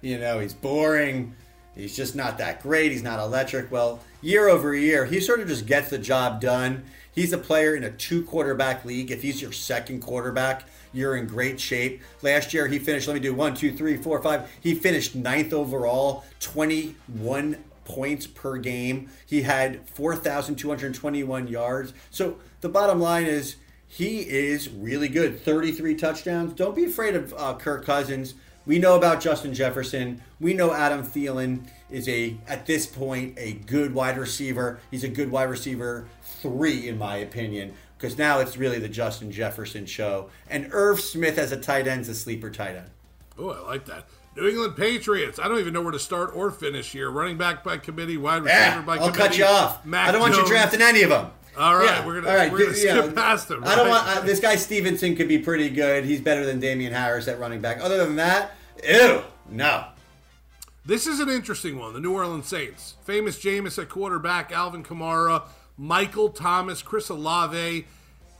Speaker 3: you know, he's boring. He's just not that great. He's not electric. Well, year over year, he sort of just gets the job done. He's a player in a two quarterback league. If he's your second quarterback, you're in great shape. Last year, he finished, let me do one, two, three, four, five. He finished ninth overall, 21 points per game. He had 4,221 yards. So the bottom line is he is really good. 33 touchdowns. Don't be afraid of uh, Kirk Cousins. We know about Justin Jefferson. We know Adam Thielen is a at this point a good wide receiver. He's a good wide receiver three in my opinion because now it's really the Justin Jefferson show. And Irv Smith as a tight end's a sleeper tight end.
Speaker 2: Oh, I like that. New England Patriots. I don't even know where to start or finish here. Running back by committee, wide receiver
Speaker 3: Yeah,
Speaker 2: by
Speaker 3: I'll
Speaker 2: committee.
Speaker 3: cut you off.
Speaker 2: Mac
Speaker 3: I don't want you drafting any of them.
Speaker 2: All right,
Speaker 3: Yeah,
Speaker 2: we're gonna
Speaker 3: all right,
Speaker 2: we're gonna skip past them.
Speaker 3: I don't want uh, this guy Stevenson could be pretty good. He's better than Damien Harris at running back. Other than that, ew, no.
Speaker 2: This is an interesting one. The New Orleans Saints. Famous Jameis at quarterback, Alvin Kamara, Michael Thomas, Chris Olave.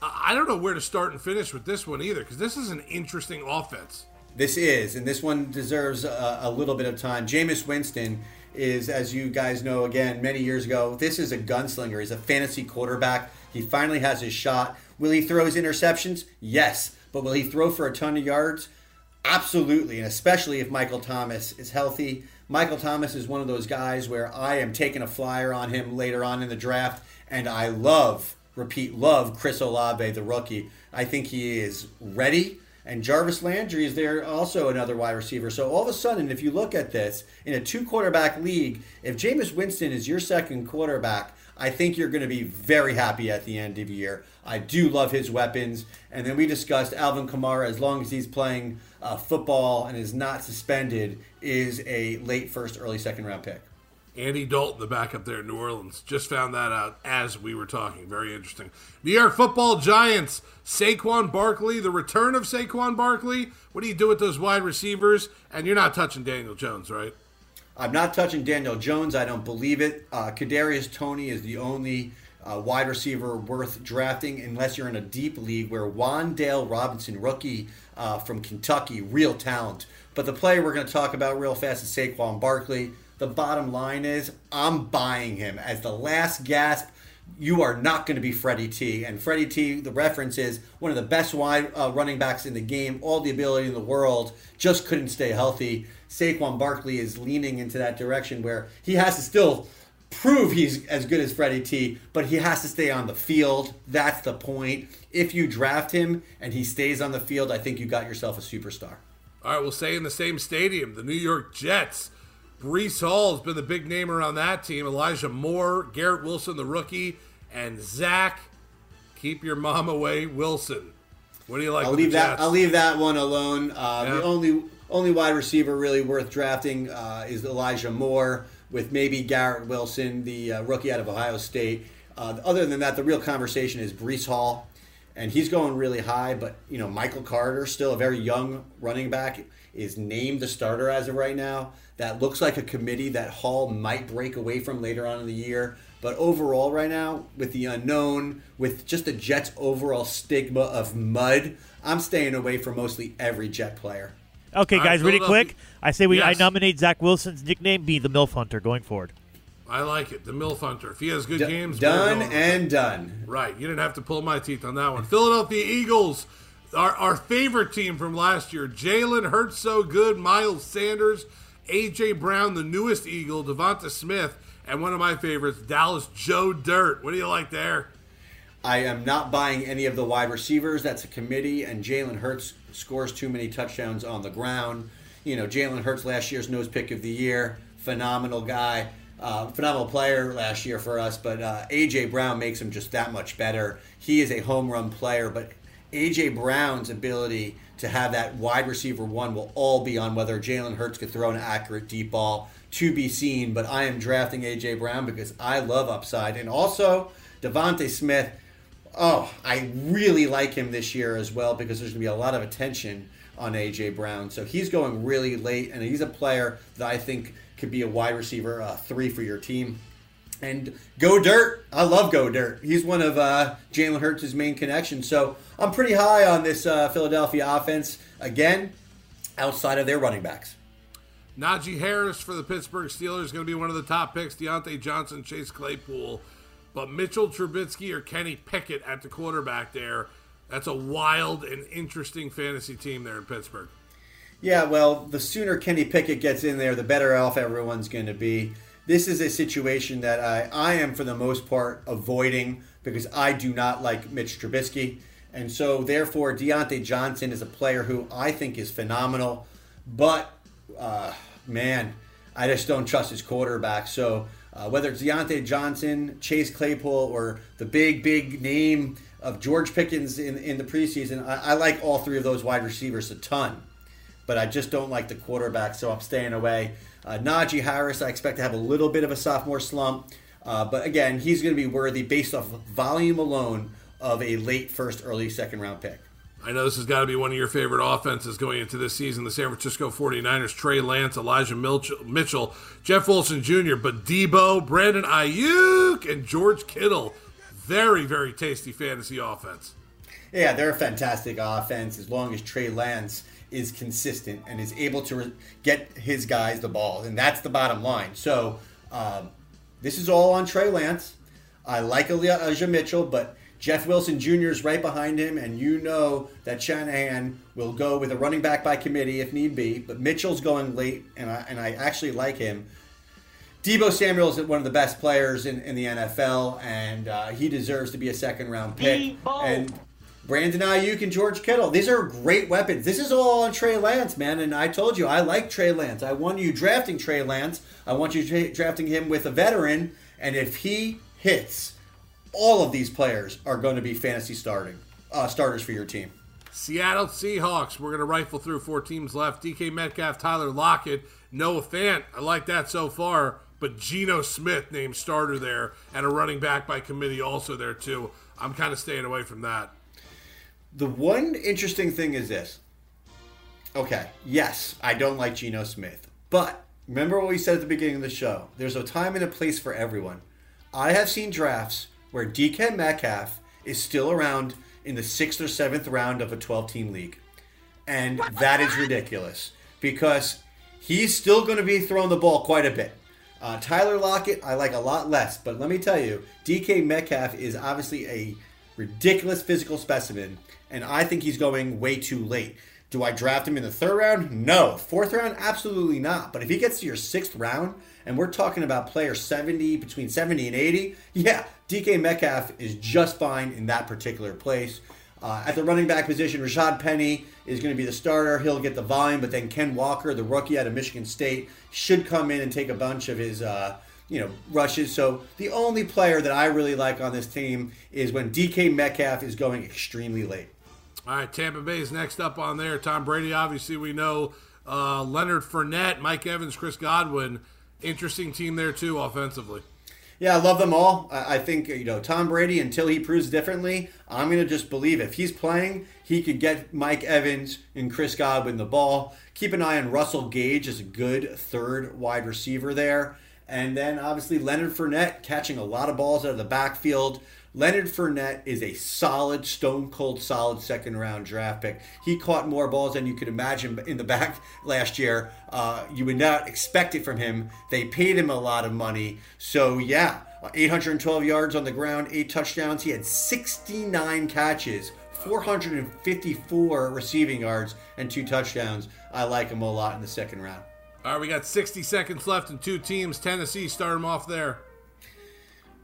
Speaker 2: I don't know where to start and finish with this one either because this is an interesting offense.
Speaker 3: This is, and this one deserves a, a little bit of time. Jameis Winston is, as you guys know, again, many years ago, this is a gunslinger. He's a fantasy quarterback. He finally has his shot. Will he throw his interceptions? Yes. But will he throw for a ton of yards? Absolutely. And especially if Michael Thomas is healthy. Michael Thomas is one of those guys where I am taking a flyer on him later on in the draft. And I love, repeat, love Chris Olave, the rookie. I think he is ready. And Jarvis Landry is there also another wide receiver. So all of a sudden, if you look at this in a two quarterback league, if Jameis Winston is your second quarterback, I think you're going to be very happy at the end of the year. I do love his weapons. And then we discussed Alvin Kamara, as long as he's playing uh, football and is not suspended, is a late first, early second round pick.
Speaker 2: Andy Dalton, the backup there in New Orleans, just found that out as we were talking. Very interesting. New York Football Giants, Saquon Barkley, the return of Saquon Barkley. What do you do with those wide receivers? And you're not touching Daniel Jones, right?
Speaker 3: I'm not touching Daniel Jones. I don't believe it. Uh, Kadarius Toney is the only uh, wide receiver worth drafting unless you're in a deep league where Wan'Dale Robinson, rookie uh, from Kentucky, real talent. But the player we're going to talk about real fast is Saquon Barkley. The bottom line is I'm buying him as the last gasp. You are not going to be Freddie T. And Freddie T, the reference is one of the best wide uh, running backs in the game, all the ability in the world, just couldn't stay healthy. Saquon Barkley is leaning into that direction where he has to still prove he's as good as Freddie T, but he has to stay on the field. That's the point. If you draft him and he stays on the field, I think you got yourself a superstar.
Speaker 2: All right, we'll stay in the same stadium, the New York Jets. Breece Hall has been the big name around that team. Elijah Moore, Garrett Wilson, the rookie, and Zach. Keep your mom away, Wilson. What do you like?
Speaker 3: I'll leave that. I'll leave that one alone. Uh, yeah. The only only wide receiver really worth drafting uh, is Elijah Moore, with maybe Garrett Wilson, the uh, rookie out of Ohio State. Uh, other than that, the real conversation is Breece Hall, and he's going really high. But you know, Michael Carter, still a very young running back, is named the starter as of right now that looks like a committee that Hall might break away from later on in the year. But overall, right now, with the unknown, with just the Jets' overall stigma of mud, I'm staying away from mostly every Jet player.
Speaker 7: Okay, guys, really quick. I say we yes. I nominate Zach Wilson's nickname be the MILF Hunter going forward.
Speaker 2: I like it, the MILF Hunter. If he has good D- games,
Speaker 3: done and done.
Speaker 2: Right, you didn't have to pull my teeth on that one. Philadelphia Eagles, our, our favorite team from last year. Jalen Hurts so good, Miles Sanders A.J. Brown, the newest Eagle, Devonta Smith, and one of my favorites, Dallas Joe Dirt. What do you like there?
Speaker 3: I am not buying any of the wide receivers. That's a committee, and Jalen Hurts scores too many touchdowns on the ground. You know, Jalen Hurts last year's nose pick of the year, phenomenal guy, uh, phenomenal player last year for us. But uh, AJ Brown makes him just that much better. He is a home run player, but AJ Brown's ability to have that wide receiver one will all be on whether Jalen Hurts could throw an accurate deep ball to be seen. But I am drafting AJ Brown because I love upside. And also, Devonta Smith, oh, I really like him this year as well because there's going to be a lot of attention on AJ Brown. So he's going really late, and he's a player that I think could be a wide receiver uh, three for your team. And Goedert, I love Goedert. He's one of uh, Jalen Hurts' main connections. So I'm pretty high on this uh, Philadelphia offense. Again, outside of their running backs.
Speaker 2: Najee Harris for the Pittsburgh Steelers is going to be one of the top picks. Diontae Johnson, Chase Claypool. But Mitchell Trubisky or Kenny Pickett at the quarterback there. That's a wild and interesting fantasy team there in Pittsburgh.
Speaker 3: Yeah, well, the sooner Kenny Pickett gets in there, the better off everyone's going to be this is a situation that I, I am, for the most part, avoiding because I do not like Mitch Trubisky. And so, therefore, Diontae Johnson is a player who I think is phenomenal. But, uh, man, I just don't trust his quarterback. So, uh, whether it's Diontae Johnson, Chase Claypool, or the big, big name of George Pickens in, in the preseason, I, I like all three of those wide receivers a ton. But I just don't like the quarterback, so I'm staying away. Uh, Najee Harris, I expect to have a little bit of a sophomore slump. Uh, but again, he's going to be worthy based off volume alone of a late first, early second round pick.
Speaker 2: I know this has got to be one of your favorite offenses going into this season. The San Francisco 49ers, Trey Lance, Elijah Mitchell, Jeff Wilson Jr., but Deebo, Brandon Aiyuk, and George Kittle. Very, very tasty fantasy offense.
Speaker 3: Yeah, they're a fantastic offense as long as Trey Lance is consistent and is able to re- get his guys the ball. And that's the bottom line. So um, this is all on Trey Lance. I like Elijah Mitchell, but Jeff Wilson Jr. is right behind him, and you know that Shanahan will go with a running back by committee if need be. But Mitchell's going late, and I, and I actually like him. Deebo Samuel is one of the best players in, in the NFL, and uh, he deserves to be a second round pick. Deebo. And Brandon Aiyuk and George Kittle. These are great weapons. This is all on Trey Lance, man. And I told you, I like Trey Lance. I want you drafting Trey Lance. I want you tra- drafting him with a veteran. And if he hits, all of these players are going to be fantasy starting uh, starters for your team.
Speaker 2: Seattle Seahawks. We're going to rifle through four teams left. DK Metcalf, Tyler Lockett, Noah Fant. I like that so far. But Geno Smith named starter there, and a running back by committee also there too. I'm kind of staying away from that.
Speaker 3: The one interesting thing is this. Okay, yes, I don't like Geno Smith, but remember what we said at the beginning of the show. There's a time and a place for everyone. I have seen drafts where DK Metcalf is still around in the sixth or seventh round of a 12 team league. And that is ridiculous because he's still going to be throwing the ball quite a bit. Uh, Tyler Lockett, I like a lot less, but let me tell you, DK Metcalf is obviously a ridiculous physical specimen, and I think he's going way too late. Do I draft him in the third round? No. Fourth round? Absolutely not. But if he gets to your sixth round, and we're talking about player 70, between 70 and 80, yeah, DK Metcalf is just fine in that particular place. Uh, at the running back position, Rashaad Penny is going to be the starter. He'll get the volume, but then Ken Walker, the rookie out of Michigan State, should come in and take a bunch of his, uh, you know, rushes. So the only player that I really like on this team is when DK Metcalf is going extremely late.
Speaker 2: All right, Tampa Bay is next up on there. Tom Brady, obviously, we know. Uh, Leonard Fournette, Mike Evans, Chris Godwin. Interesting team there, too, offensively.
Speaker 3: Yeah, I love them all. I think you know Tom Brady until he proves differently. I'm gonna just believe if he's playing, he could get Mike Evans and Chris Godwin the ball. Keep an eye on Russell Gage as a good third wide receiver there, and then obviously Leonard Fournette catching a lot of balls out of the backfield. Leonard Fournette is a solid, stone cold, solid second round draft pick. He caught more balls than you could imagine in the back last year. Uh, you would not expect it from him. They paid him a lot of money. So, yeah, 812 yards on the ground, eight touchdowns. He had 69 catches, 454 receiving yards, and two touchdowns. I like him a lot in the second round.
Speaker 2: All right, we got 60 seconds left and two teams. Tennessee, start them off there.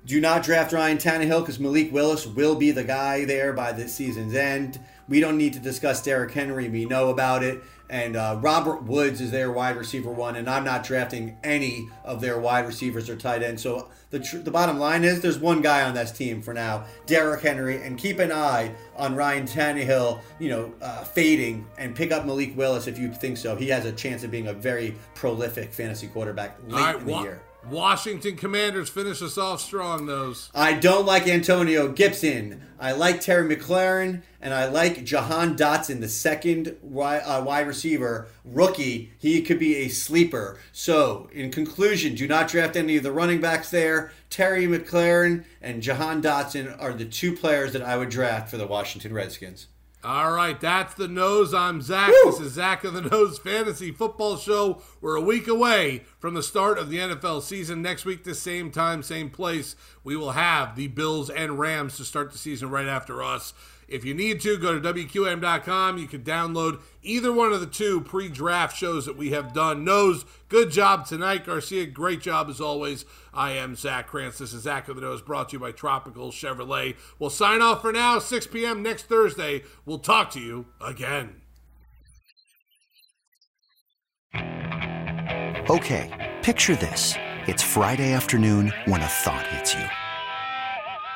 Speaker 3: Do not draft Ryan Tannehill because Malik Willis will be the guy there by the season's end. We don't need to discuss Derrick Henry. We know about it. And uh, Robert Woods is their wide receiver one, and I'm not drafting any of their wide receivers or tight ends. So the tr- the bottom line is there's one guy on this team for now, Derrick Henry, and keep an eye on Ryan Tannehill, you know, uh, fading, and pick up Malik Willis if you think so. He has a chance of being a very prolific fantasy quarterback late right, in the year.
Speaker 2: Washington Commanders finish us off strong, those.
Speaker 3: I don't like Antonio Gibson. I like Terry McLaurin, and I like Jahan Dotson, the second wide, uh, wide receiver rookie. He could be a sleeper. So, in conclusion, do not draft any of the running backs there. Terry McLaurin and Jahan Dotson are the two players that I would draft for the Washington Redskins.
Speaker 2: All right, that's the nose. I'm Zach. Woo! This is Zach of the Nose Fantasy Football Show. We're a week away from the start of the NFL season. Next week, the same time, same place, we will have the Bills and Rams to start the season right after us. If you need to, go to WQM.com. You can download either one of the two pre draft shows that we have done. Nose, good job tonight. Garcia, great job as always. I am Zach Krantz. This is Zach of the Nose brought to you by Tropical Chevrolet. We'll sign off for now, 6 p.m. next Thursday. We'll talk to you again.
Speaker 8: Okay, picture this. It's Friday afternoon when a thought hits you.